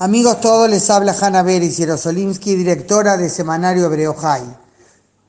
Amigos todos, les habla Hanna Beris Yerosolimsky, directora de Semanario Hebreo Jai.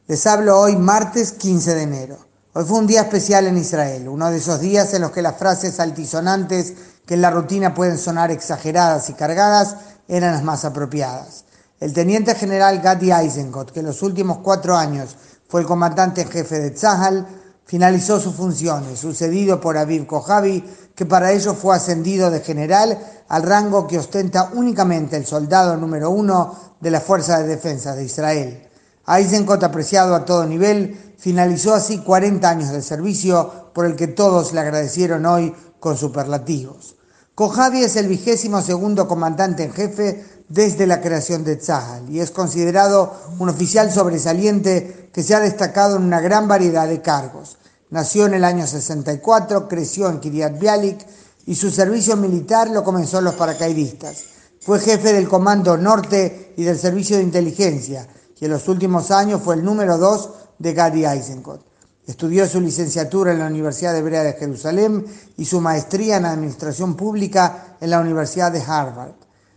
Les hablo hoy martes 15 de enero. Hoy fue un día especial en Israel, uno de esos días en los que las frases altisonantes que en la rutina pueden sonar exageradas y cargadas eran las más apropiadas. El teniente general Gadi Eisenkot, que en los últimos cuatro años fue el comandante en jefe de Tzahal, finalizó sus funciones, sucedido por Aviv Kojavi, que para ello fue ascendido de general al rango que ostenta únicamente el soldado número uno de la Fuerza de Defensa de Israel. Eisenkot, apreciado a todo nivel, finalizó así 40 años de servicio por el que todos le agradecieron hoy con superlativos. Kojavi es el vigésimo segundo comandante en jefe desde la creación de Tzahal y es considerado un oficial sobresaliente que se ha destacado en una gran variedad de cargos. Nació en el año 64, creció en Kiryat Bialik y su servicio militar lo comenzó en los paracaidistas. Fue jefe del Comando Norte y del Servicio de Inteligencia y en los últimos años fue el número dos de Gadi Eisenkot. Estudió su licenciatura en la Universidad Hebrea de Jerusalén y su maestría en Administración Pública en la Universidad de Harvard.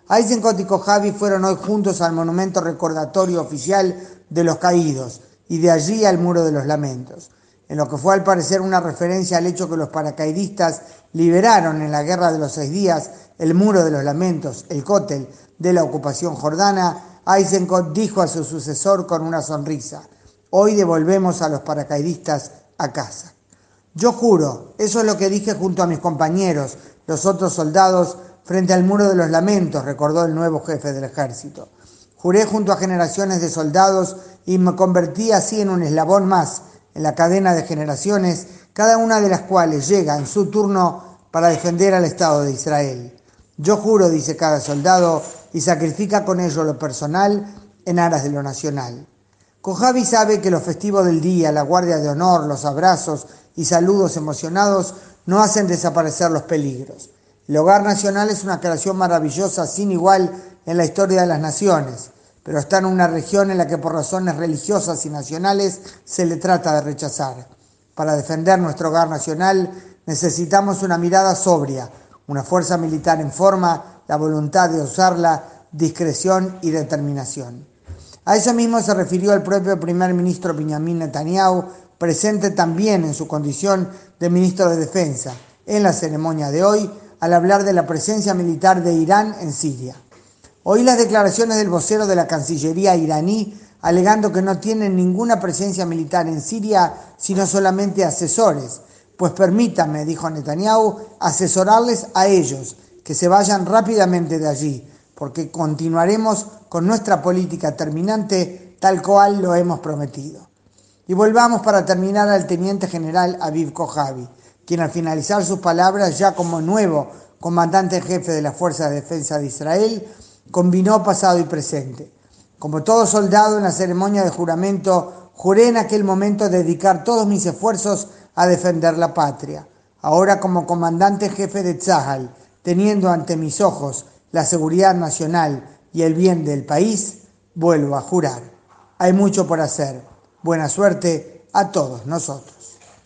Eisenkot y Kojavi fueron hoy juntos al monumento recordatorio oficial de los caídos y de allí al Muro de los Lamentos en lo que fue al parecer una referencia al hecho que los paracaidistas liberaron en la Guerra de los Seis Días el Muro de los Lamentos, el cótel de la ocupación jordana, Eisenkot dijo a su sucesor con una sonrisa, hoy devolvemos a los paracaidistas a casa. Yo juro, eso es lo que dije junto a mis compañeros, los otros soldados, frente al Muro de los Lamentos, recordó el nuevo jefe del ejército. Juré junto a generaciones de soldados y me convertí así en un eslabón más en la cadena de generaciones, cada una de las cuales llega en su turno para defender al Estado de Israel. Yo juro, dice cada soldado, y sacrifica con ello lo personal en aras de lo nacional. Kojavi sabe que los festivos del día, la guardia de honor, los abrazos y saludos emocionados no hacen desaparecer los peligros. El hogar nacional es una creación maravillosa sin igual en la historia de las naciones pero está en una región en la que por razones religiosas y nacionales se le trata de rechazar. Para defender nuestro hogar nacional necesitamos una mirada sobria, una fuerza militar en forma, la voluntad de usarla, discreción y determinación. A eso mismo se refirió el propio primer ministro Benjamin Netanyahu, presente también en su condición de ministro de Defensa, en la ceremonia de hoy, al hablar de la presencia militar de Irán en Siria. Oí las declaraciones del vocero de la Cancillería iraní alegando que no tienen ninguna presencia militar en Siria, sino solamente asesores. Pues permítanme, dijo Netanyahu, asesorarles a ellos, que se vayan rápidamente de allí, porque continuaremos con nuestra política terminante tal cual lo hemos prometido. Y volvamos para terminar al teniente general Aviv Kojavi, quien al finalizar sus palabras ya como nuevo comandante jefe de la Fuerza de Defensa de Israel, combinó pasado y presente. Como todo soldado en la ceremonia de juramento, juré en aquel momento dedicar todos mis esfuerzos a defender la patria. Ahora como comandante jefe de Tzahal, teniendo ante mis ojos la seguridad nacional y el bien del país, vuelvo a jurar. Hay mucho por hacer. Buena suerte a todos nosotros.